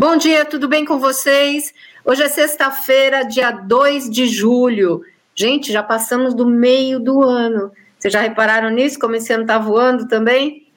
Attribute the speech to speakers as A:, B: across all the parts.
A: Bom dia, tudo bem com vocês? Hoje é sexta-feira, dia 2 de julho. Gente, já passamos do meio do ano. Vocês já repararam nisso? Como esse ano está voando também?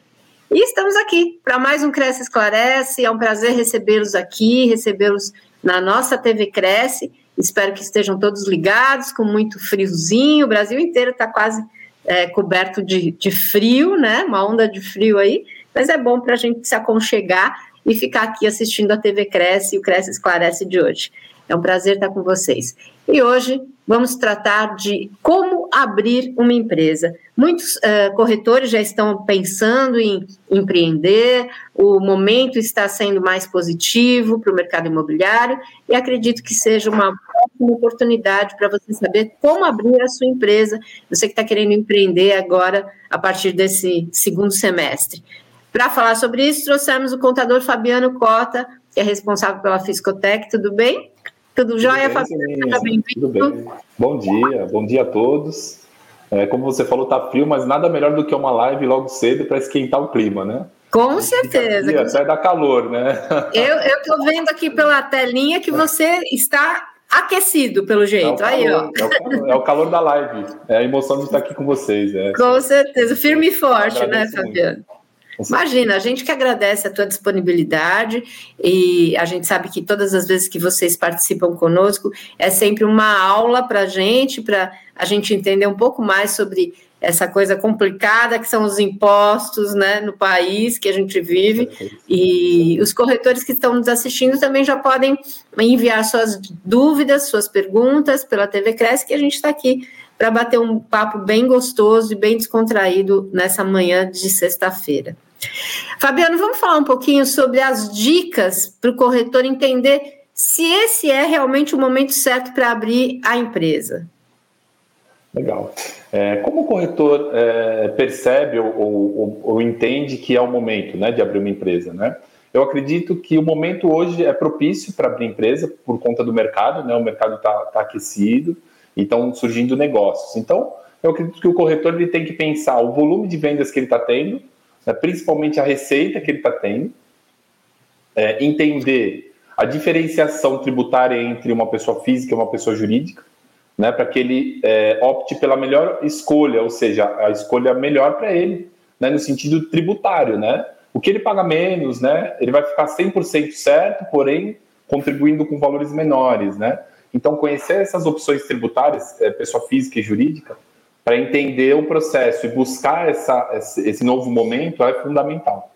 A: E estamos aqui para mais um Cresce Esclarece. É um prazer recebê-los aqui, recebê-los na nossa TV Cresce. Espero que estejam todos ligados, com muito friozinho. O Brasil inteiro está quase é, coberto de, de frio, né? Uma onda de frio aí. Mas é bom para a gente se aconchegar e ficar aqui assistindo a TV Cresce e o Cresce Esclarece de hoje. É um prazer estar com vocês. E hoje vamos tratar de como abrir uma empresa. Muitos uh, corretores já estão pensando em empreender, o momento está sendo mais positivo para o mercado imobiliário e acredito que seja uma ótima oportunidade para você saber como abrir a sua empresa, você que está querendo empreender agora a partir desse segundo semestre. Para falar sobre isso, trouxemos o contador Fabiano Cota, que é responsável pela Fiscotec. Tudo bem? Tudo jóia, Fabiano?
B: Tudo bem. Bom dia, bom dia a todos. É, como você falou, tá frio, mas nada melhor do que uma live logo cedo para esquentar o clima, né?
A: Com certeza.
B: Até dá calor, né?
A: Eu estou vendo aqui pela telinha que você está aquecido, pelo jeito.
B: É
A: Aí,
B: ó. É o, calor, é o, calor, da live. É a emoção de estar aqui com vocês. É.
A: Com certeza. Firme e forte, né, Fabiano? Imagina, a gente que agradece a tua disponibilidade e a gente sabe que todas as vezes que vocês participam conosco é sempre uma aula para a gente, para a gente entender um pouco mais sobre essa coisa complicada que são os impostos né, no país que a gente vive. E os corretores que estão nos assistindo também já podem enviar suas dúvidas, suas perguntas pela TV Cresce, que a gente está aqui para bater um papo bem gostoso e bem descontraído nessa manhã de sexta-feira. Fabiano, vamos falar um pouquinho sobre as dicas para o corretor entender se esse é realmente o momento certo para abrir a empresa.
B: Legal. É, como o corretor é, percebe ou, ou, ou, entende que é o momento né, de abrir uma empresa? Né? Eu acredito que o momento hoje é propício para abrir empresa por conta do mercado, né? o mercado está tá aquecido, e estão surgindo negócios. Então, eu acredito que o corretor ele tem que pensar o volume de vendas que ele está tendo, né, principalmente a receita que ele está tendo, é, entender a diferenciação tributária entre uma pessoa física e uma pessoa jurídica, né, para que ele é, opte pela melhor escolha, ou seja, a escolha melhor para ele, né, no sentido tributário, né? O que ele paga menos, né? Ele vai ficar 100% certo, porém contribuindo com valores menores, né? Então, conhecer essas opções tributárias, é, pessoa física e jurídica, para entender o processo e buscar essa, esse novo momento é fundamental.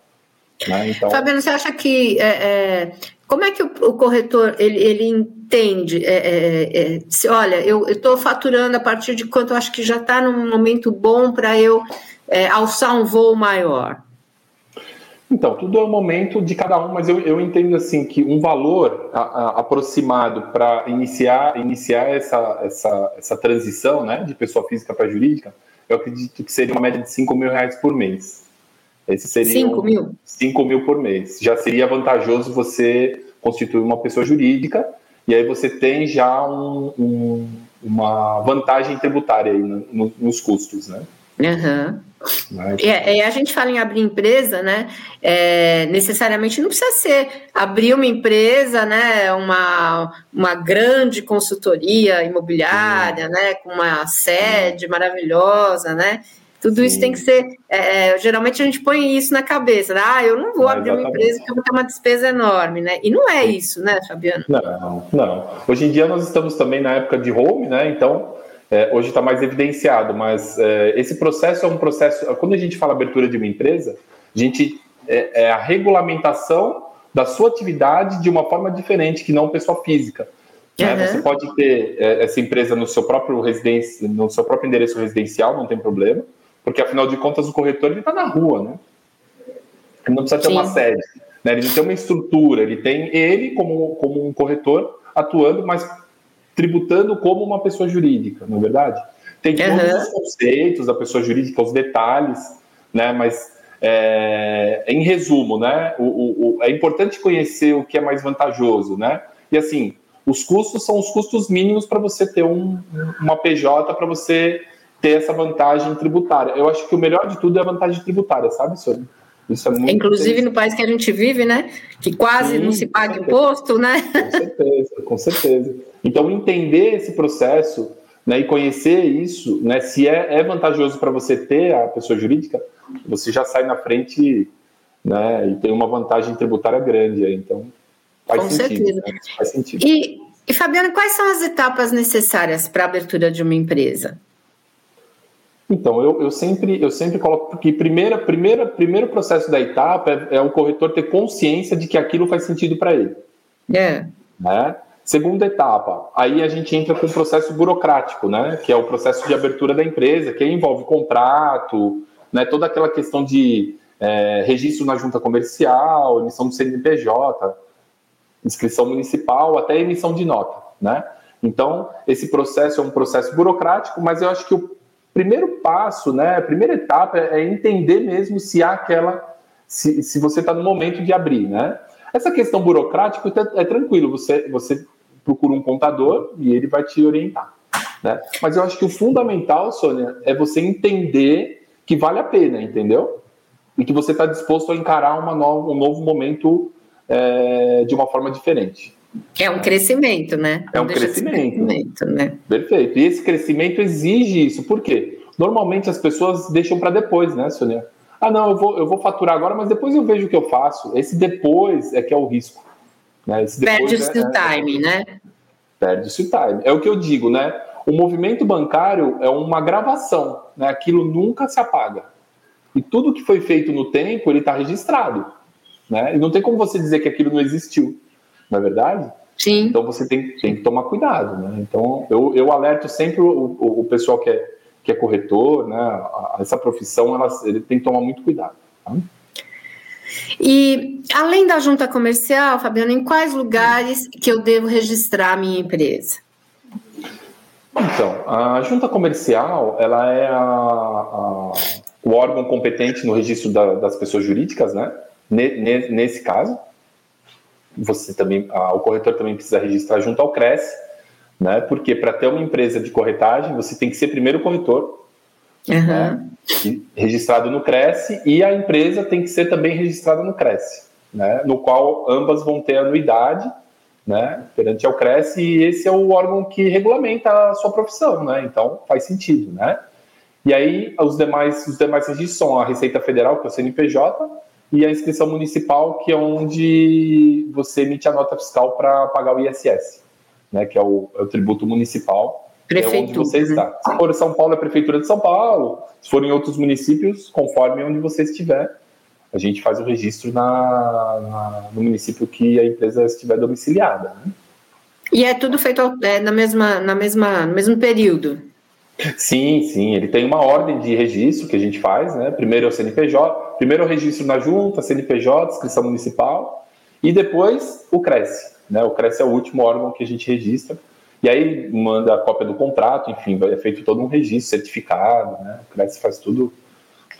B: Né?
A: Então... Fabiano, você acha que é, é, como é que o, o, corretor ele, ele entende? É, é, é se, olha, eu estou faturando a partir de quanto eu acho que já está num momento bom para eu é, alçar um voo maior.
B: Então, tudo é o momento de cada um, mas eu, eu entendo assim que um valor a, a, aproximado para iniciar, iniciar essa, essa, essa transição né, de pessoa física para jurídica, eu acredito que seria uma média de 5 mil reais por mês.
A: Esse seria 5 mil?
B: 5 mil por mês. Já seria vantajoso você constituir uma pessoa jurídica e aí você tem já um, um, uma vantagem tributária aí no, no, nos custos, né?
A: Uhum. É, é, a gente fala em abrir empresa, né? É, necessariamente não precisa ser abrir uma empresa, né? Uma, uma grande consultoria imobiliária, né? Com uma sede maravilhosa, né? Tudo Sim. isso tem que ser. É, é, geralmente a gente põe isso na cabeça. Né? Ah, eu não vou abrir uma empresa porque eu vou ter uma despesa enorme, né? E não é isso, né, Fabiano?
B: Não, não. Hoje em dia nós estamos também na época de home, né? Então é, hoje está mais evidenciado, mas é, esse processo é um processo. Quando a gente fala abertura de uma empresa, a gente é, é, a regulamentação da sua atividade de uma forma diferente que não pessoa física. Uhum. Né? Você pode ter é, essa empresa no seu próprio residência, no seu próprio endereço residencial, não tem problema, porque afinal de contas o corretor ele está na rua, né? Ele não precisa ter Sim. uma sede, né? Ele tem uma estrutura, ele tem ele como, como um corretor atuando, mas tributando como uma pessoa jurídica, não é verdade? Tem todos uhum. os conceitos da pessoa jurídica, os detalhes, né? Mas é, em resumo, né? O, o, o, é importante conhecer o que é mais vantajoso, né? E assim, os custos são os custos mínimos para você ter um, uma PJ, para você ter essa vantagem tributária. Eu acho que o melhor de tudo é a vantagem tributária, sabe, Sônia?
A: Isso é muito Inclusive no país que a gente vive, né? Que quase Sim, não se paga imposto, né?
B: Com certeza, com certeza. Então, entender esse processo né, e conhecer isso, né, se é, é vantajoso para você ter a pessoa jurídica, você já sai na frente né, e tem uma vantagem tributária grande. Então, faz com sentido. Certeza. Né? Faz sentido.
A: E, e, Fabiano, quais são as etapas necessárias para a abertura de uma empresa?
B: Então, eu, eu, sempre, eu sempre coloco que primeira, primeira, primeiro processo da etapa é, é o corretor ter consciência de que aquilo faz sentido para ele.
A: É.
B: Né? Segunda etapa, aí a gente entra com o processo burocrático, né? Que é o processo de abertura da empresa, que envolve contrato, né? Toda aquela questão de é, registro na junta comercial, emissão do CNPJ, inscrição municipal, até emissão de nota, né? Então, esse processo é um processo burocrático, mas eu acho que o primeiro passo, né, a primeira etapa é entender mesmo se há aquela, se, se você está no momento de abrir, né? Essa questão burocrática é, é tranquilo, você, você procura um contador e ele vai te orientar, né? Mas eu acho que o fundamental, Sônia, é você entender que vale a pena, entendeu? E que você está disposto a encarar uma um novo momento é, de uma forma diferente.
A: É um crescimento, né?
B: É um crescimento. crescimento né? Perfeito. E esse crescimento exige isso. Por quê? Normalmente as pessoas deixam para depois, né, Sônia? Ah, não, eu vou, eu vou faturar agora, mas depois eu vejo o que eu faço. Esse depois é que é o risco.
A: Né? Perde-se o é, time, né?
B: Perde-se o time. É o que eu digo, né? O movimento bancário é uma gravação, né? Aquilo nunca se apaga. E tudo que foi feito no tempo, ele está registrado. Né? E não tem como você dizer que aquilo não existiu não é verdade?
A: Sim.
B: Então você tem, tem que tomar cuidado, né? Então eu, eu alerto sempre o, o, o pessoal que é, que é corretor, né? A, essa profissão, ela, ele tem que tomar muito cuidado. Tá?
A: E além da junta comercial, Fabiano, em quais lugares que eu devo registrar a minha empresa?
B: Então, a junta comercial, ela é a, a, o órgão competente no registro da, das pessoas jurídicas, né? nesse caso, você também, a, o corretor também precisa registrar junto ao CRES, né? Porque para ter uma empresa de corretagem, você tem que ser primeiro corretor,
A: uhum. né?
B: registrado no CRES, e a empresa tem que ser também registrada no CRES, né? No qual ambas vão ter anuidade, né? Perante ao CRES, e esse é o órgão que regulamenta a sua profissão, né? Então faz sentido, né? E aí os demais, os demais registros são a Receita Federal, que é o CNPJ, e a inscrição municipal, que é onde você emite a nota fiscal para pagar o ISS, né, que é o, é o tributo municipal.
A: Prefeitura. É
B: onde você está. Se for São Paulo, é a Prefeitura de São Paulo. Se for em outros municípios, conforme onde você estiver, a gente faz o registro na, na no município que a empresa estiver domiciliada. Né?
A: E é tudo feito é, na mesma, na mesma, no mesmo período?
B: Sim, sim, ele tem uma ordem de registro que a gente faz, né? Primeiro é o CNPJ, primeiro é o registro na junta, CNPJ, inscrição municipal, e depois o CRES, né? O CRES é o último órgão que a gente registra, e aí manda a cópia do contrato, enfim, é feito todo um registro certificado, né? O CRES faz tudo,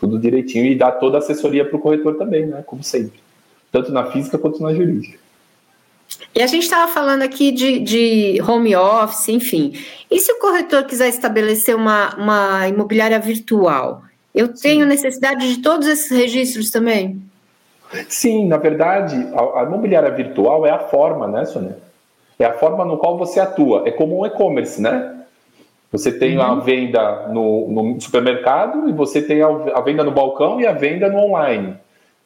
B: tudo direitinho e dá toda a assessoria para o corretor também, né? Como sempre, tanto na física quanto na jurídica.
A: E a gente estava falando aqui de, de home office, enfim. E se o corretor quiser estabelecer uma, uma imobiliária virtual? Eu tenho Sim. necessidade de todos esses registros também?
B: Sim, na verdade, a, a imobiliária virtual é a forma, né, Sônia? É a forma no qual você atua. É como um e-commerce, né? Você tem uhum. a venda no, no, supermercado e você tem a, a venda no balcão e a venda no online.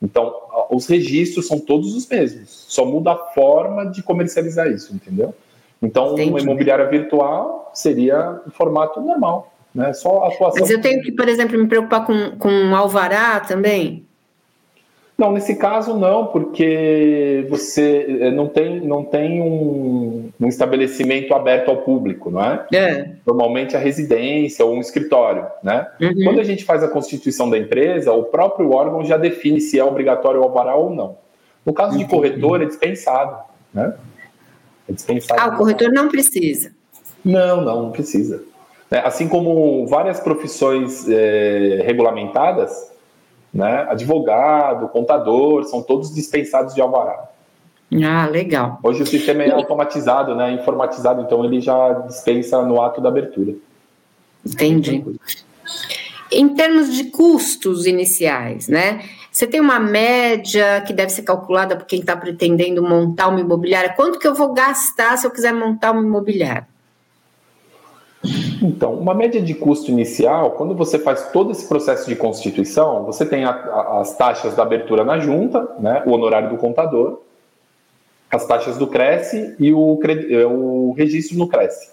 B: Então, os registros são todos os mesmos, só muda a forma de comercializar isso, entendeu? Então, Entendi. uma imobiliária virtual seria o formato normal, né? Só a atuação.
A: Mas eu tenho que, por exemplo, me preocupar com, com alvará também?
B: Não, nesse caso não, porque você eh, não tem, não tem um, um estabelecimento aberto ao público, não é?
A: é?
B: Normalmente a residência ou um escritório, né? Uhum. Quando a gente faz a constituição da empresa, o próprio órgão já define se é obrigatório o alvará ou não. No caso de corretor, é dispensado, né?
A: É dispensado. Ah, o corretor não precisa.
B: Não, não, não precisa. É, assim como várias profissões é, regulamentadas, né? Advogado, contador, são todos dispensados de alvará.
A: Ah, legal.
B: Hoje o sistema é automatizado, né? Informatizado, então ele já dispensa no ato da abertura.
A: Entendi. em termos de custos iniciais, né? Você tem uma média que deve ser calculada por quem está pretendendo montar uma imobiliária? Quanto que eu vou gastar se eu quiser montar uma imobiliária?
B: Então, uma média de custo inicial, quando você faz todo esse processo de constituição, você tem a, a, as taxas da abertura na junta, né, o honorário do contador, as taxas do Cresce e o, o registro no Cresce.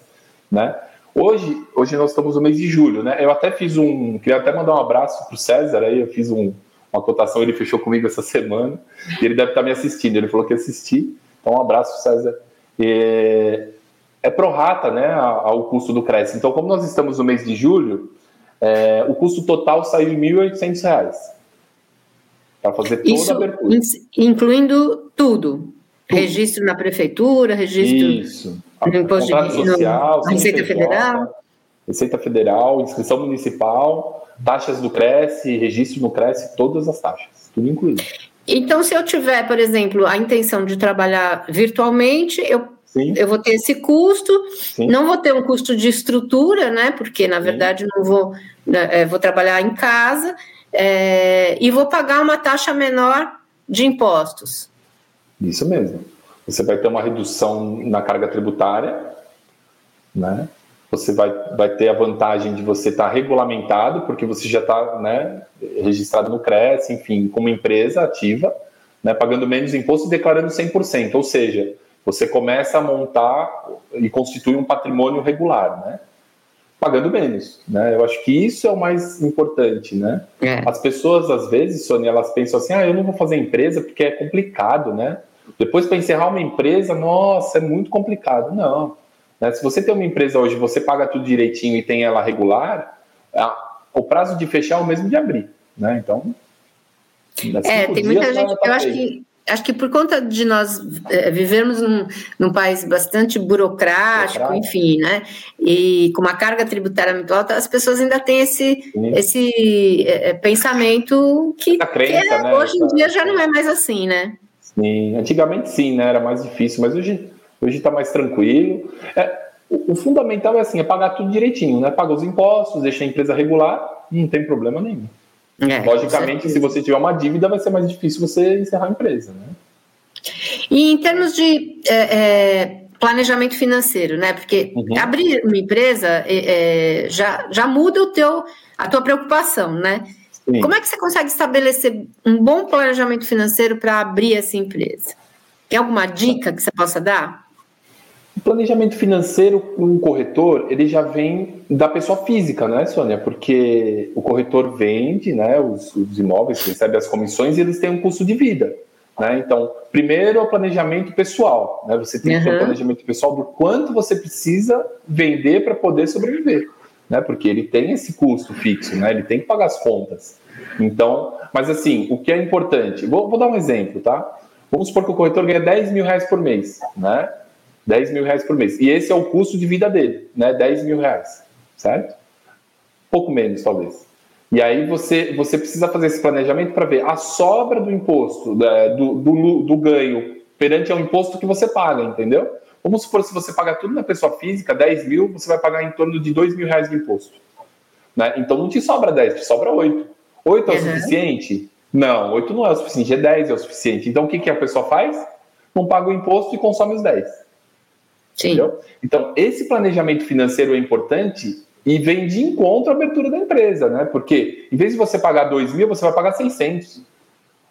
B: Né? Hoje, hoje nós estamos no mês de julho, né? Eu até fiz um. Queria até mandar um abraço para o César aí, eu fiz um, uma cotação, ele fechou comigo essa semana, e ele deve estar me assistindo, ele falou que ia assistir. Então, um abraço, César. E, é prorata né, ao custo do Cresce. Então, como nós estamos no mês de julho, é, o custo total saiu de R$ 1.800 para fazer toda
A: Isso,
B: a abertura.
A: Incluindo tudo. Registro na prefeitura, registro
B: Isso. no imposto de social, no, Receita Federal. Receita Federal, inscrição municipal, taxas do Cresce, registro no Cresce, todas as taxas, tudo incluído.
A: Então, se eu tiver, por exemplo, a intenção de trabalhar virtualmente, eu Sim. Eu vou ter esse custo, Sim. não vou ter um custo de estrutura, né? Porque na verdade não vou, né, é, vou trabalhar em casa é, e vou pagar uma taxa menor de impostos.
B: Isso mesmo. Você vai ter uma redução na carga tributária, né? Você vai, vai ter a vantagem de você estar tá regulamentado, porque você já está né, registrado no CRES, enfim, como empresa ativa, né, pagando menos imposto e declarando 100%. Ou seja, você começa a montar e constituir um patrimônio regular, né? Pagando menos, né? Eu acho que isso é o mais importante, né? É. As pessoas, às vezes, Sônia, elas pensam assim, ah, eu não vou fazer empresa porque é complicado, né? Depois, para encerrar uma empresa, nossa, é muito complicado. Não. Né? Se você tem uma empresa hoje, você paga tudo direitinho e tem ela regular, a, o prazo de fechar é o mesmo de abrir, né? Então...
A: É, tem muita gente, tá eu acho que acho que por conta de nós é, vivermos num, num, país bastante burocrático, enfim, né? E com uma carga tributária muito alta, as pessoas ainda têm esse, esse é, pensamento que, crença, que é, né? hoje em dia já não é mais assim, né?
B: Sim, antigamente sim, né? Era mais difícil, mas hoje hoje está mais tranquilo. É, o, o, fundamental é assim, é pagar tudo direitinho, né? Paga os impostos, deixa a empresa regular, não tem problema nenhum. É, Logicamente, se você tiver uma dívida, vai ser mais difícil você encerrar a empresa, né?
A: E em termos de é, é, planejamento financeiro, né? Porque uhum. abrir uma empresa é, é, já, já muda o teu, a tua preocupação, né? Sim. Como é que você consegue estabelecer um bom planejamento financeiro para abrir essa empresa? Tem alguma dica que você possa dar?
B: Planejamento financeiro, um corretor, ele já vem da pessoa física, né, Sônia? Porque o corretor vende né, os, os imóveis, recebe as comissões e eles têm um custo de vida. Né? Então, primeiro é o planejamento pessoal. Né? Você tem que ter um planejamento pessoal do quanto você precisa vender para poder sobreviver. Né? Porque ele tem esse custo fixo, né? ele tem que pagar as contas. Então, mas assim, o que é importante? Vou, vou dar um exemplo, tá? Vamos supor que o corretor ganha 10 mil reais por mês, né? 10 mil reais por mês. E esse é o custo de vida dele, né? 10 mil reais, certo? Pouco menos, talvez. E aí você, você precisa fazer esse planejamento para ver a sobra do imposto, do, do, do ganho, perante ao imposto que você paga, entendeu? Vamos supor, se você paga tudo na pessoa física, 10 mil, você vai pagar em torno de 2 mil reais de imposto. Né? Então não te sobra 10, te sobra 8. 8 é o uhum. suficiente? Não, 8 não é o suficiente, é 10 é o suficiente. Então o que, que a pessoa faz? Não paga o imposto e consome os 10. Sim. Entendeu? Então, esse planejamento financeiro é importante e vem de encontro à abertura da empresa, né? Porque em vez de você pagar 2 mil, você vai pagar 600.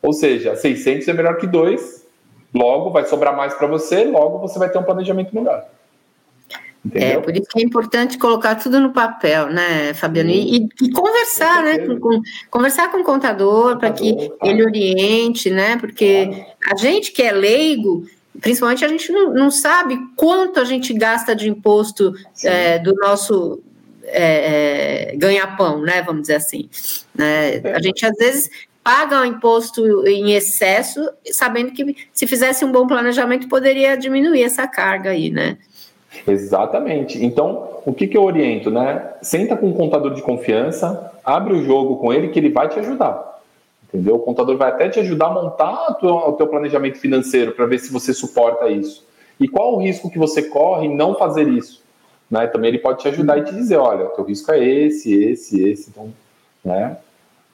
B: Ou seja, 600 é melhor que 2, logo vai sobrar mais para você, logo você vai ter um planejamento melhor.
A: Entendeu? É, por isso que é importante colocar tudo no papel, né, Fabiano? E, e, conversar, né? Com, com, conversar com o contador para que tá. ele oriente, né? Porque claro. a gente que é leigo, principalmente a gente não, não sabe quanto a gente gasta de imposto é, do nosso é, é, ganha-pão, né? Vamos dizer assim. Né? A gente às vezes paga o imposto em excesso, sabendo que se fizesse um bom planejamento poderia diminuir essa carga aí, né?
B: Exatamente. Então, o que, que eu oriento, né? Senta com um contador de confiança, abre o jogo com ele que ele vai te ajudar entendeu? O contador vai até te ajudar a montar o teu planejamento financeiro para ver se você suporta isso. E qual o risco que você corre em não fazer isso? Né? Também ele pode te ajudar e te dizer, olha, teu risco é esse, esse, esse. Então, né?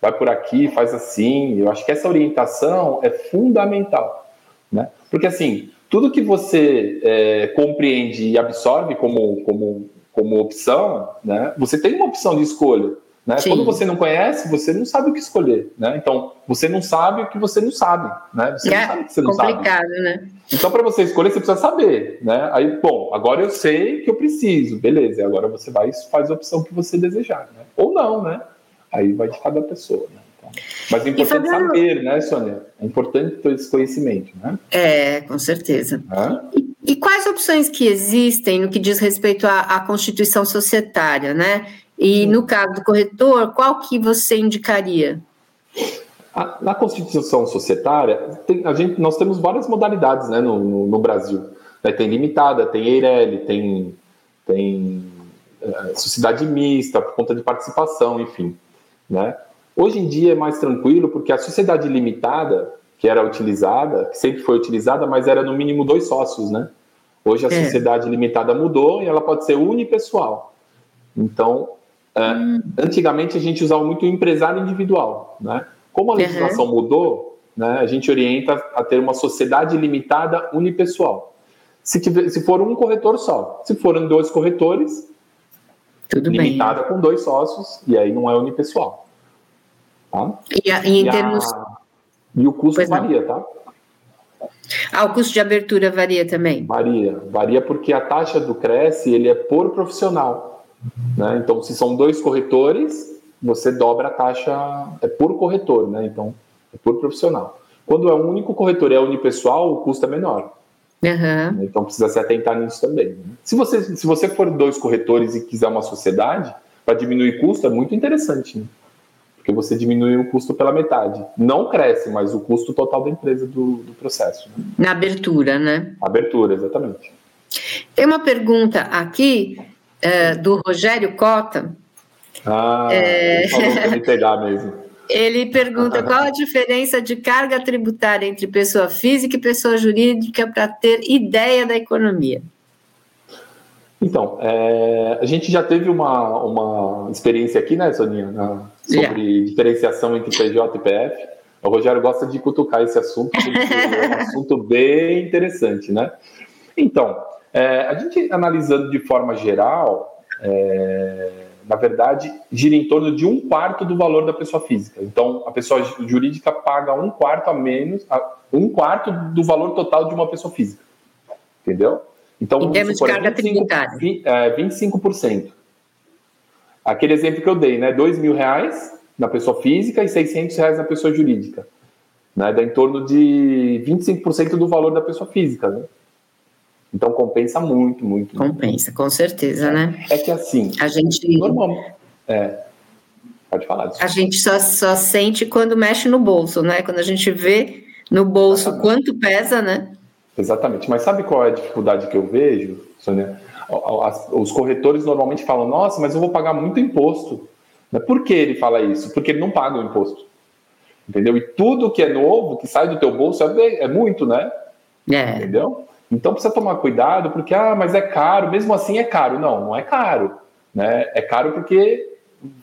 B: Vai por aqui, faz assim. Eu acho que essa orientação é fundamental, né? Porque assim, tudo que você é, compreende e absorve como, como, como opção, né? Você tem uma opção de escolha. Né? Quando você não conhece, você não sabe o que escolher. Né? Então, você não sabe o que você não sabe. Né? Você
A: é
B: não sabe o que você não
A: complicado, sabe. né?
B: Então, para você escolher, você precisa saber. Né? Aí, bom, agora eu sei que eu preciso. Beleza, agora você vai e faz a opção que você desejar. Né? Ou não, né? Aí vai de cada pessoa. Né? Então, mas é importante Fabiano... saber, né, Sônia? É importante ter esse conhecimento. Né?
A: É, com certeza. E, e, quais opções que existem no que diz respeito à, à constituição societária, né? E no caso do corretor, qual que você indicaria?
B: Na Constituição Societária, tem, a gente, nós temos várias modalidades né, no, no, no Brasil. Né, tem limitada, tem EIRELI, tem, tem é, sociedade mista, por conta de participação, enfim. Né? Hoje em dia é mais tranquilo, porque a sociedade limitada, que era utilizada, que sempre foi utilizada, mas era no mínimo dois sócios, né? Hoje a é. sociedade limitada mudou e ela pode ser unipessoal. Então, hum. Antigamente a gente usava muito o empresário individual, né? Como a legislação uhum. mudou, né, a gente orienta a ter uma sociedade limitada unipessoal. Se, tiver, se for um corretor só, se forem dois corretores,
A: Tudo
B: limitada bem. com dois sócios, e aí não é unipessoal. Tá?
A: E, a, e e termos.
B: A, e o custo pois varia, não. tá?
A: Ah, o custo de abertura varia também?
B: Varia, varia porque a taxa do Cresce ele é por profissional. Né? Então, se são dois corretores, você dobra a taxa, é por corretor, né? então é por profissional. Quando é um único corretor e é unipessoal, o custo é menor.
A: Uhum.
B: Então precisa se atentar nisso também. Né? Se, você, se você for dois corretores e quiser uma sociedade, para diminuir custo é muito interessante. Né? Porque você diminui o custo pela metade. Não cresce, mas o custo total da empresa do, do processo. Né?
A: Na abertura, né?
B: Abertura, exatamente.
A: Tem uma pergunta aqui é, do Rogério Cota.
B: Ah, é... ele mesmo.
A: Ele pergunta qual a diferença de carga tributária entre pessoa física e pessoa jurídica para ter ideia da economia.
B: Então, é, a gente já teve uma, uma experiência aqui, né, Soninha, na, sobre yeah. diferenciação entre PJ e PF. O Rogério gosta de cutucar esse assunto, porque é um assunto bem interessante, né? Então, é, a gente analisando de forma geral, é, na verdade, gira em torno de um quarto do valor da pessoa física. Então, a pessoa jurídica paga um quarto a menos, um quarto do valor total de uma pessoa física. Entendeu?
A: Então, em termos supor, de carga 25, tributária.
B: 25%. É, Aquele exemplo que eu dei, né? Dois mil reais na pessoa física e 600 reais na pessoa jurídica. Né? Dá em torno de 25% do valor da pessoa física, né? Então compensa muito, muito.
A: Compensa, muito. com certeza, né?
B: É que assim.
A: A gente.
B: Normal, é, pode falar disso.
A: A gente só, só sente quando mexe no bolso, né? Quando a gente vê no bolso Exatamente. quanto pesa, né?
B: Exatamente. Mas sabe qual é a dificuldade que eu vejo, Sônia? Os corretores normalmente falam: nossa, mas eu vou pagar muito imposto. Por que ele fala isso? Porque ele não paga o imposto. Entendeu? E tudo que é novo, que sai do teu bolso, é, é muito, né?
A: É.
B: Entendeu? Então precisa tomar cuidado, porque, ah, mas é caro, mesmo assim é caro. Não, não é caro. Né? É caro porque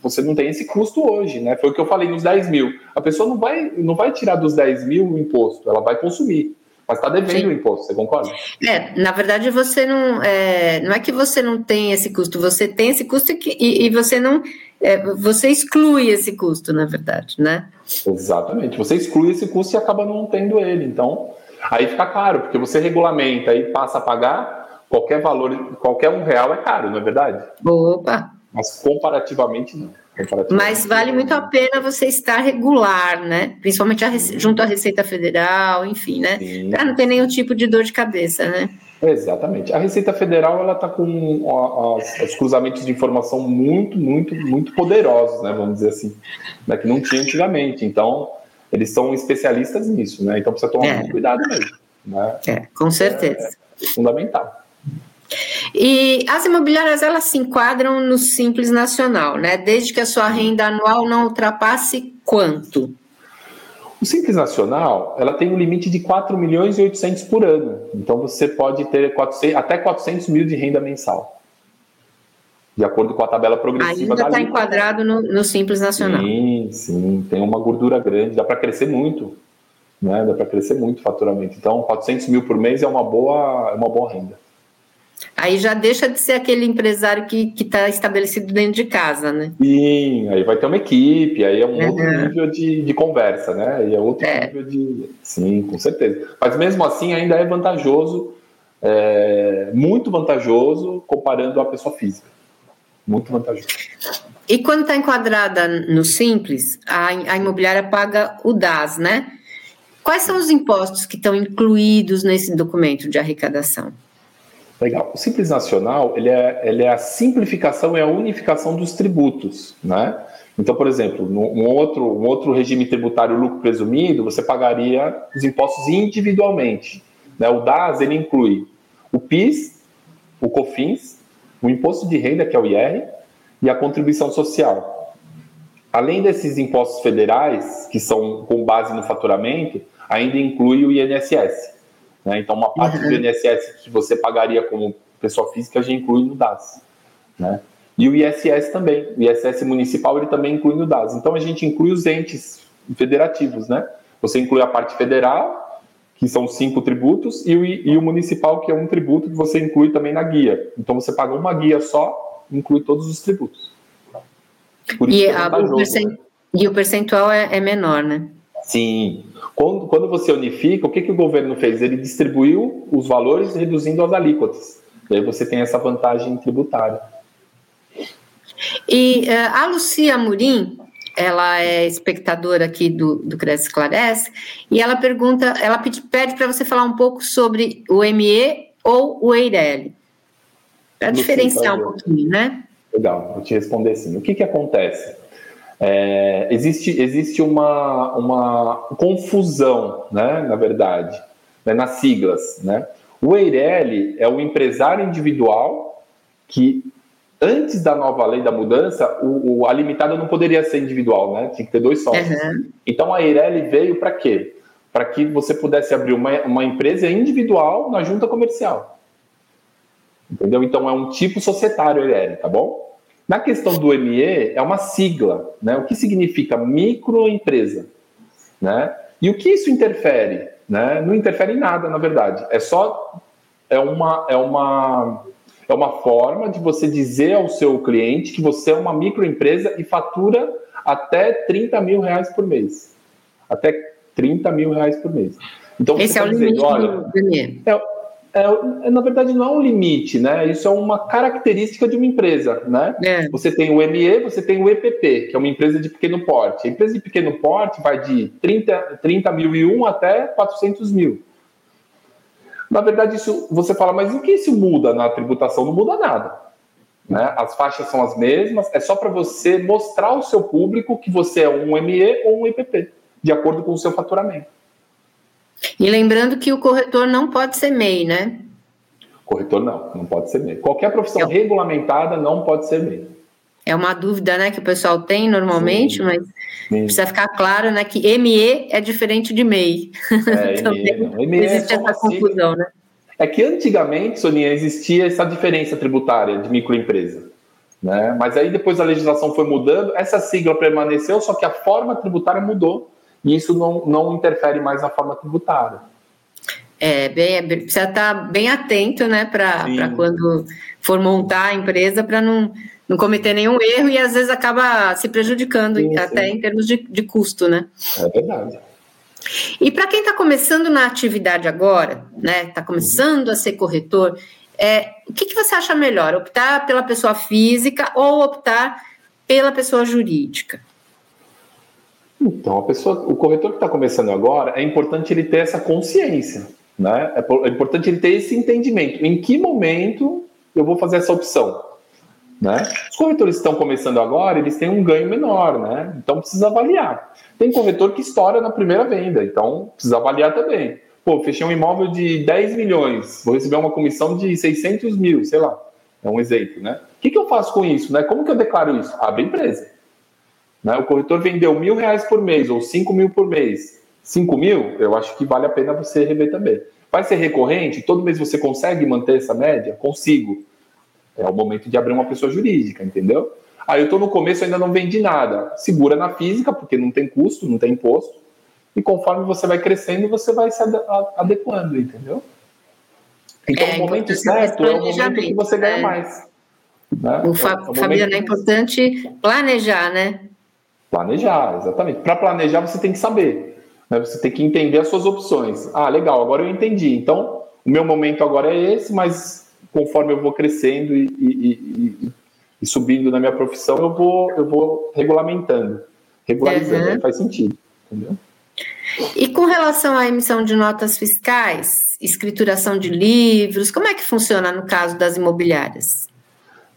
B: você não tem esse custo hoje, né? Foi o que eu falei nos 10 mil. A pessoa não vai, não vai tirar dos 10 mil o imposto, ela vai consumir. Mas está devendo Sim. o imposto, você concorda?
A: É, na verdade, você não. É, não é que você não tem esse custo, você tem esse custo e, e você não. É, você exclui esse custo, na verdade, né?
B: Exatamente. Você exclui esse custo e acaba não tendo ele. Então, Aí fica caro, porque você regulamenta e passa a pagar, qualquer valor, qualquer um real é caro, não é verdade?
A: Opa!
B: Mas comparativamente não. Comparativamente,
A: Mas vale muito a pena você estar regular, né? Principalmente a, junto à Receita Federal, enfim, né? Para não ter nenhum tipo de dor de cabeça, né?
B: Exatamente. A Receita Federal ela está com os cruzamentos de informação muito, muito, muito poderosos, né? Vamos dizer assim, né? que não tinha antigamente. Então, eles são especialistas nisso, né? Então precisa tomar é. muito cuidado mesmo. Né?
A: É, com certeza.
B: É, é fundamental.
A: E as imobiliárias elas se enquadram no Simples Nacional, né? Desde que a sua renda anual não ultrapasse quanto?
B: O Simples Nacional, ela tem um limite de 4 milhões e 800 por ano. Então você pode ter 400, até 400 mil de renda mensal. De acordo com a tabela progressiva
A: Ainda está enquadrado no, no, Simples Nacional.
B: Sim, sim, tem uma gordura grande, dá para crescer muito, né? Dá para crescer muito o faturamento. Então, 400 mil por mês é uma boa, é uma boa renda.
A: Aí já deixa de ser aquele empresário que está estabelecido dentro de casa, né?
B: Sim, aí vai ter uma equipe, aí é um uhum. outro nível de, de conversa, né? Aí é outro é. nível de. Sim, com certeza. Mas mesmo assim ainda é vantajoso, é, muito vantajoso comparando a pessoa física. Muito vantajoso.
A: E quando está enquadrada no Simples, a, a imobiliária paga o DAS, né? Quais são os impostos que estão incluídos nesse documento de arrecadação?
B: Legal. O Simples Nacional, ele é, ele é a simplificação e a unificação dos tributos, né? Então, por exemplo, um outro, um outro regime tributário lucro presumido, você pagaria os impostos individualmente. Né? O DAS, ele inclui o PIS, o COFINS, o imposto de renda, que é o IR, e a contribuição social. Além desses impostos federais, que são com base no faturamento, ainda inclui o INSS. Né? Então, uma parte uhum. do INSS que você pagaria como pessoa física já inclui no DAS. Né? E o ISS também. O ISS municipal ele também inclui no DAS. Então, a gente inclui os entes federativos. Né? Você inclui a parte federal, que são cinco tributos, e o, e o municipal, que é um tributo que você inclui também na guia. Então, você paga uma guia só, inclui todos os tributos.
A: E, é a, o percent... né? e o percentual é, é menor, né?
B: Sim. Quando, quando você unifica, o que, que o governo fez? Ele distribuiu os valores reduzindo as alíquotas. E aí você tem essa vantagem tributária.
A: E uh, a Lucia Murim, ela é espectadora aqui do, do Cresce Esclarece, e ela pergunta, ela pede, para você falar um pouco sobre o ME ou o EIRELI. Para diferenciar um pouquinho, né?
B: Legal, vou te responder assim. O que, que acontece? É, existe existe uma, uma confusão, né, na verdade, né, nas siglas. Né? O Eireli é o empresário individual que, antes da nova lei da mudança, o, o a limitada não poderia ser individual, né? tinha que ter dois sócios. Uhum. Então a Eireli veio para quê? Para que você pudesse abrir uma, uma empresa individual na junta comercial. Entendeu? Então é um tipo societário Eireli, tá bom? Na questão do ME, é uma sigla, né? O que significa microempresa, né? E o que isso interfere? Né? Não interfere em nada, na verdade. É só é uma é uma é uma forma de você dizer ao seu cliente que você é uma microempresa e fatura até 30 mil reais por mês. Até 30 mil reais por mês.
A: Então, Esse é o tá limite olha.
B: É, é, é, na verdade, não é um limite, né? Isso é uma característica de uma empresa, né? É. Você tem o ME, você tem o EPP, que é uma empresa de pequeno porte. A empresa de pequeno porte vai de 30, 30 mil e um até 400 mil. Na verdade, isso você fala, mas o que isso muda na tributação? Não muda nada. Né? As faixas são as mesmas, é só para você mostrar ao seu público que você é um ME ou um EPP, de acordo com o seu faturamento.
A: E lembrando que o corretor não pode ser MEI, né?
B: Corretor não, não pode ser MEI. Qualquer profissão é. regulamentada não pode ser MEI.
A: É uma dúvida, né, que o pessoal tem normalmente, Sim. mas Sim. precisa ficar claro, né, que ME é diferente de MEI. É, Também ME, existe é essa confusão, né?
B: É que antigamente, Soninha, existia essa diferença tributária de microempresa. Né? Mas aí depois a legislação foi mudando, essa sigla permaneceu, só que a forma tributária mudou e isso não, não interfere mais na forma tributária.
A: É, bem, é, precisa estar bem atento, né, para quando for montar a empresa, para não, não cometer nenhum erro e às vezes acaba se prejudicando, sim, até sim. em termos de, de custo, né?
B: É verdade.
A: E para quem está começando na atividade agora, né, está começando a ser corretor, é, o que, que você acha melhor, optar pela pessoa física ou optar pela pessoa jurídica?
B: Então, a pessoa, o corretor que está começando agora, é importante ele ter essa consciência, né? É, é importante ele ter esse entendimento. Em que momento eu vou fazer essa opção? Né? Os corretores que estão começando agora, eles têm um ganho menor, né? Então precisa avaliar. Tem corretor que estoura na primeira venda, então precisa avaliar também. Pô, fechei um imóvel de 10 milhões, vou receber uma comissão de 600 mil, sei lá. É um exemplo, né? O que, que eu faço com isso, né? Como que eu declaro isso? Abre empresa. Né? O corretor vendeu mil reais por mês ou cinco mil por mês. Cinco mil, eu acho que vale a pena você rever também. Vai ser recorrente? Todo mês você consegue manter essa média? Consigo. É o momento de abrir uma pessoa jurídica, entendeu? Aí eu estou no começo, ainda não vendi nada. Segura na física, porque não tem custo, não tem imposto. E conforme você vai crescendo, você vai se adequando, entendeu? Então, é, o momento certo é o momento que você ganha é. mais.
A: Né? O Fa é, Fabiano, é importante planejar, né?
B: Planejar, exatamente. Para planejar, você tem que saber. Né? Você tem que entender as suas opções. Ah, legal, agora eu entendi. Então, o meu momento agora é esse, mas conforme eu vou crescendo e, e, e, e subindo na minha profissão, eu vou, eu vou regulamentando. Regularizando, uhum. faz sentido. Entendeu?
A: E com relação à emissão de notas fiscais, escrituração de livros, como é que funciona no caso das imobiliárias?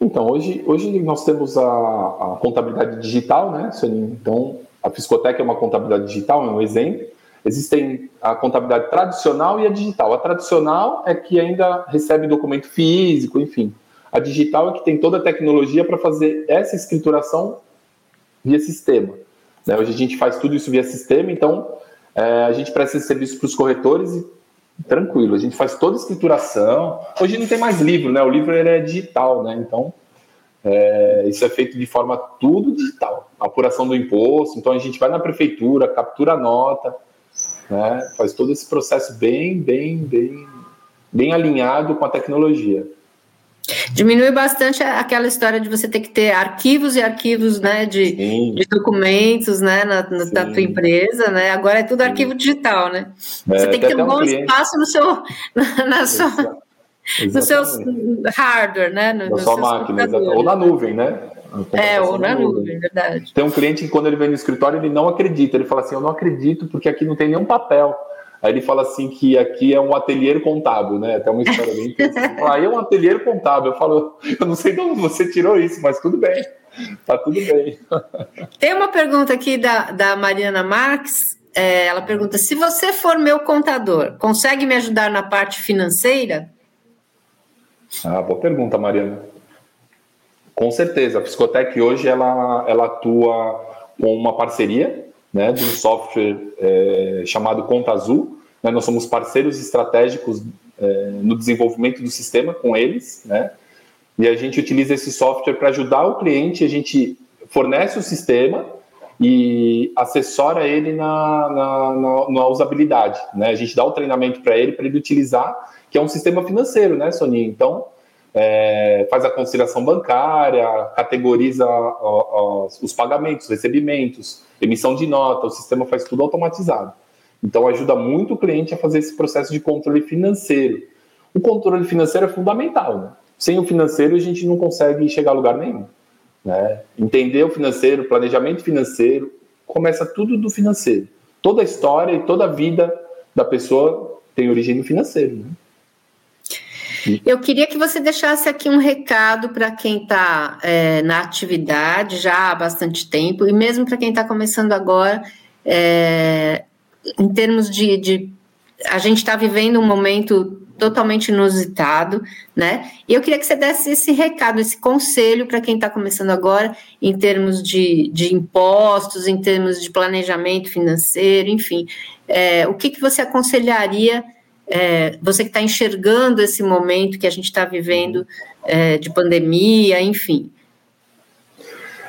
B: Então, hoje, hoje nós temos a, a contabilidade digital, né, Então, a Fiscotec é uma contabilidade digital, é um exemplo. Existem a contabilidade tradicional e a digital. A tradicional é que ainda recebe documento físico, enfim. A digital é que tem toda a tecnologia para fazer essa escrituração via sistema. Né? Hoje a gente faz tudo isso via sistema, então é, a gente presta esse serviço para os corretores e tranquilo, a gente faz toda a escrituração. Hoje não tem mais livro, né? O livro ele é digital, né? Então é, isso é feito de forma tudo digital. apuração do imposto, então a gente vai na prefeitura, captura a nota, né? Faz todo esse processo bem, bem, bem, bem alinhado com a tecnologia.
A: Diminui bastante aquela história de você ter que ter arquivos e arquivos né, de, de documentos né, na, na da tua empresa, né? Agora é tudo Sim. arquivo digital, né? É, você tem que ter um bom um espaço no seu, na, na sua, no seu hardware, né? No,
B: na sua máquina, ou na nuvem, né?
A: É, ou na nuvem, verdade.
B: Tem um cliente que quando ele vem no escritório, ele não acredita. Ele fala assim, eu não acredito porque aqui não tem nenhum papel. Aí ele fala assim que aqui é um ateliê contábil, né? Até uma história bem interessante. Aí é um ateliê contábil. Eu falo, eu não sei de onde você tirou isso, mas tudo bem. Tá tudo bem.
A: Tem uma pergunta aqui da, da Mariana Marques. É, ela pergunta: se você for meu contador, consegue me ajudar na parte financeira?
B: Ah, boa pergunta, Mariana. Com certeza. A Psicotec hoje ela, ela atua com uma parceria né, de um software é, chamado Conta Azul. Né, nós somos parceiros estratégicos é, no desenvolvimento do sistema com eles, né, e a gente utiliza esse software para ajudar o cliente, a gente fornece o sistema e assessora ele na, na, na, na usabilidade. Né? A gente dá o treinamento para ele, para ele utilizar, que é um sistema financeiro, né, Soninha? Então, é, faz a conciliação bancária, categoriza os pagamentos, recebimentos, emissão de nota, o sistema faz tudo automatizado. Então ajuda muito o cliente a fazer esse processo de controle financeiro. O controle financeiro é fundamental. Né? Sem o financeiro a gente não consegue chegar a lugar nenhum. Né? Entender o financeiro, planejamento financeiro, começa tudo do financeiro. Toda a história e toda a vida da pessoa tem origem no financeiro. Né?
A: Eu queria que você deixasse aqui um recado para quem está é, na atividade já há bastante tempo, e mesmo para quem está começando agora, é, em termos de, de a gente está vivendo um momento totalmente inusitado, né? E eu queria que você desse esse recado, esse conselho para quem está começando agora, em termos de, de impostos, em termos de planejamento financeiro, enfim. É, o que, que você aconselharia é, você que está enxergando esse momento que a gente está vivendo é, de pandemia, enfim.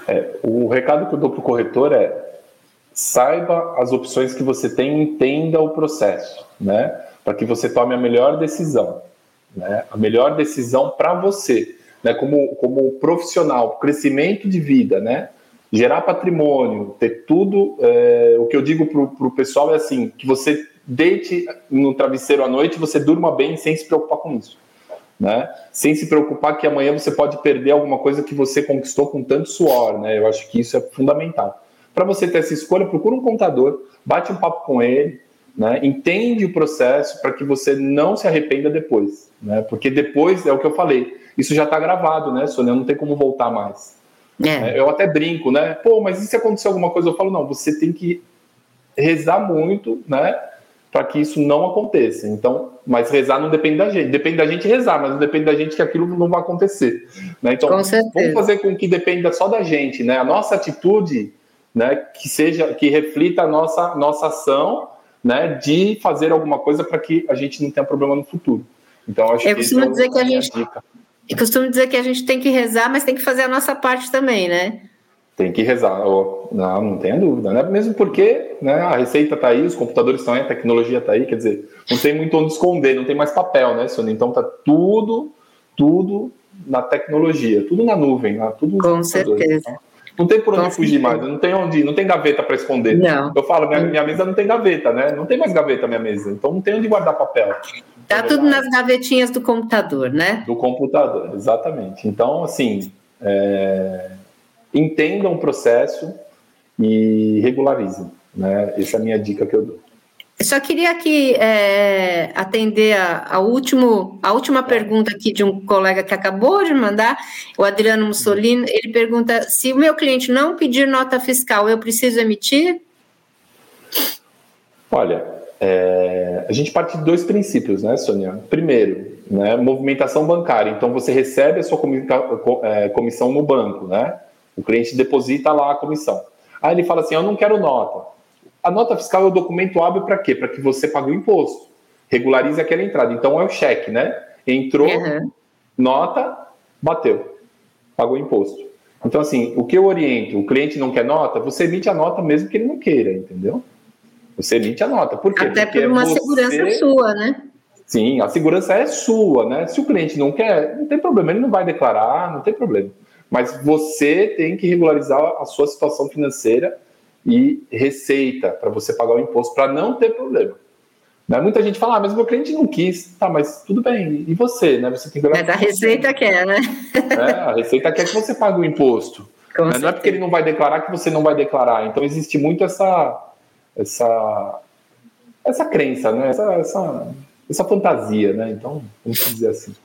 B: É, o recado que eu dou para o corretor é saiba as opções que você tem, entenda o processo, né? Para que você tome a melhor decisão, né? A melhor decisão para você, né? Como, como profissional, crescimento de vida, né? Gerar patrimônio, ter tudo. É, o que eu digo para o pessoal é assim: que você deite no travesseiro à noite, você durma bem sem se preocupar com isso. Né? Sem se preocupar que amanhã você pode perder alguma coisa que você conquistou com tanto suor, né? Eu acho que isso é fundamental. Para você ter essa escolha, procura um contador, bate um papo com ele, né? Entende o processo para que você não se arrependa depois, né? Porque depois é o que eu falei, isso já está gravado, né, Sônia? Não tem como voltar mais. É. Eu até brinco, né? Pô, mas e se acontecer alguma coisa? Eu falo, não, você tem que rezar muito, né? Para que isso não aconteça. Então, mas rezar não depende da gente. Depende da gente rezar, mas não depende da gente que aquilo não vai acontecer. Né? Então, vamos fazer com que dependa só da gente, né? A nossa atitude, né? Que seja, que reflita a nossa nossa ação, né? De fazer alguma coisa para que a gente não tenha problema no futuro. Então, acho
A: eu costumo é dizer que a gente dica. E costumo dizer que a gente tem que rezar, mas tem que fazer a nossa parte também, né?
B: Tem que rezar, não, não tenha dúvida, né? Mesmo porque né, a receita está aí, os computadores estão aí, a tecnologia está aí, quer dizer, não tem muito onde esconder, não tem mais papel, né, Sônia? Então tá tudo, tudo na tecnologia, tudo na nuvem, né? tudo
A: Com certeza. Então,
B: não tem por onde Com fugir certeza. mais, não tem onde, não tem gaveta para esconder.
A: Não.
B: Eu falo, minha, minha, mesa não tem gaveta, né? Não tem mais gaveta minha mesa, então não tem onde guardar papel.
A: Tá tudo nas gavetinhas do computador, né?
B: Do computador, exatamente. Então, assim, é entendam o processo e regularizem. Né? Essa é a minha dica que eu dou.
A: Eu só queria aqui é, atender a, a, último, a última pergunta aqui de um colega que acabou de mandar, o Adriano Mussolini. Ele pergunta: se o meu cliente não pedir nota fiscal, eu preciso emitir?
B: Olha, é, a gente parte de dois princípios, né, Sônia? Primeiro, né, movimentação bancária. Então, você recebe a sua é, comissão no banco, né? O cliente deposita lá a comissão. Aí ele fala assim: Eu não quero nota. A nota fiscal é o documento hábil para quê? Para que você pague o imposto. Regularize aquela entrada. Então é o cheque, né? Entrou, uhum. nota, bateu. Pagou o imposto. Então, assim, o que eu oriento, o cliente não quer nota, você emite a nota mesmo que ele não queira, entendeu? Você emite a nota. Por quê?
A: Até
B: Porque
A: por uma você... segurança sua, né?
B: Sim, a segurança é sua, né? Se o cliente não quer, não tem problema, ele não vai declarar, não tem problema. Mas você tem que regularizar a sua situação financeira e receita para você pagar o imposto para não ter problema. Né? Muita gente fala, ah, mas meu cliente não quis. Tá, mas tudo bem. E você, né? Você tem que
A: Mas a receita quer, né?
B: É, a receita quer que você pague o imposto. Né? Não é porque ele não vai declarar que você não vai declarar. Então existe muito essa essa essa crença, né? Essa, essa, essa fantasia, né? Então, vamos dizer assim.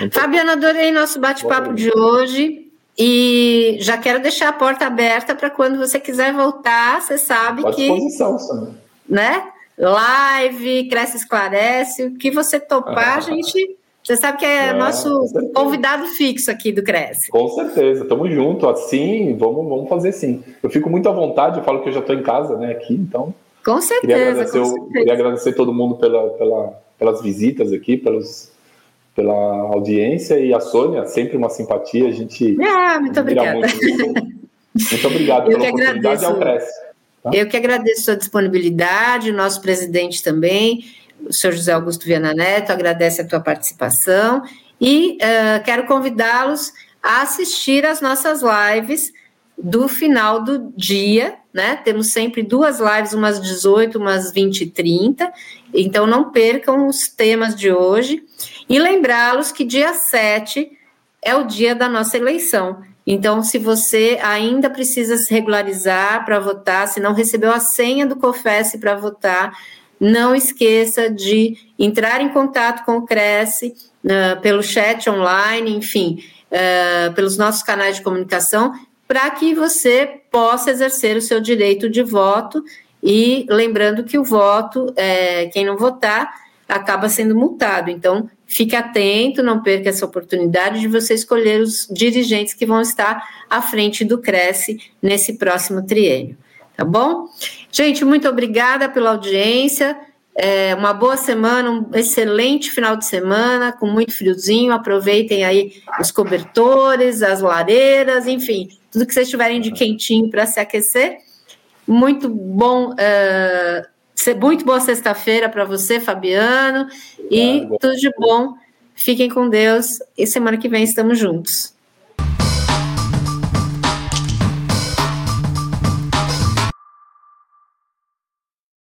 A: Então, Fabiana, adorei nosso bate-papo de hoje. E já quero deixar a porta aberta para quando você quiser voltar, você sabe Pode que.
B: Disposição, Sam.
A: Né? Live, Cresce Esclarece, o que você topar, ah. a gente. Você sabe que é, é nosso convidado fixo aqui do Cresce.
B: Com certeza, tamo junto. Assim, vamos, vamos fazer sim. Eu fico muito à vontade, eu falo que eu já estou em casa, né, aqui, então.
A: Com certeza. Queria agradecer, com certeza.
B: Queria agradecer todo mundo pela, pela, pelas visitas aqui, pelos pela audiência e a Sônia, sempre uma simpatia, a gente
A: ah, muito obrigada. Muito,
B: muito obrigado pela oportunidade ao Cresce.
A: Tá? Eu que agradeço a sua disponibilidade, o nosso presidente também, o senhor José Augusto Viana Neto, agradece a tua participação e uh, quero convidá-los a assistir às nossas lives do final do dia, né? Temos sempre duas lives, umas 18, umas 20 e 30, então não percam os temas de hoje. E lembrá-los que dia 7 é o dia da nossa eleição. Então, se você ainda precisa se regularizar para votar, se não recebeu a senha do COFES para votar, não esqueça de entrar em contato com o Cresce uh, pelo chat online, enfim, uh, pelos nossos canais de comunicação, para que você possa exercer o seu direito de voto. E lembrando que o voto, é, quem não votar, acaba sendo multado. Então, fique atento, não perca essa oportunidade de você escolher os dirigentes que vão estar à frente do Cresce nesse próximo triênio. Tá bom? Gente, muito obrigada pela audiência. É, uma boa semana, um excelente final de semana, com muito friozinho. Aproveitem aí os cobertores, as lareiras, enfim, tudo que vocês tiverem de quentinho para se aquecer. Muito bom uh, muito boa sexta-feira para você, Fabiano. E tudo de bom. Fiquem com Deus. E semana que vem estamos juntos.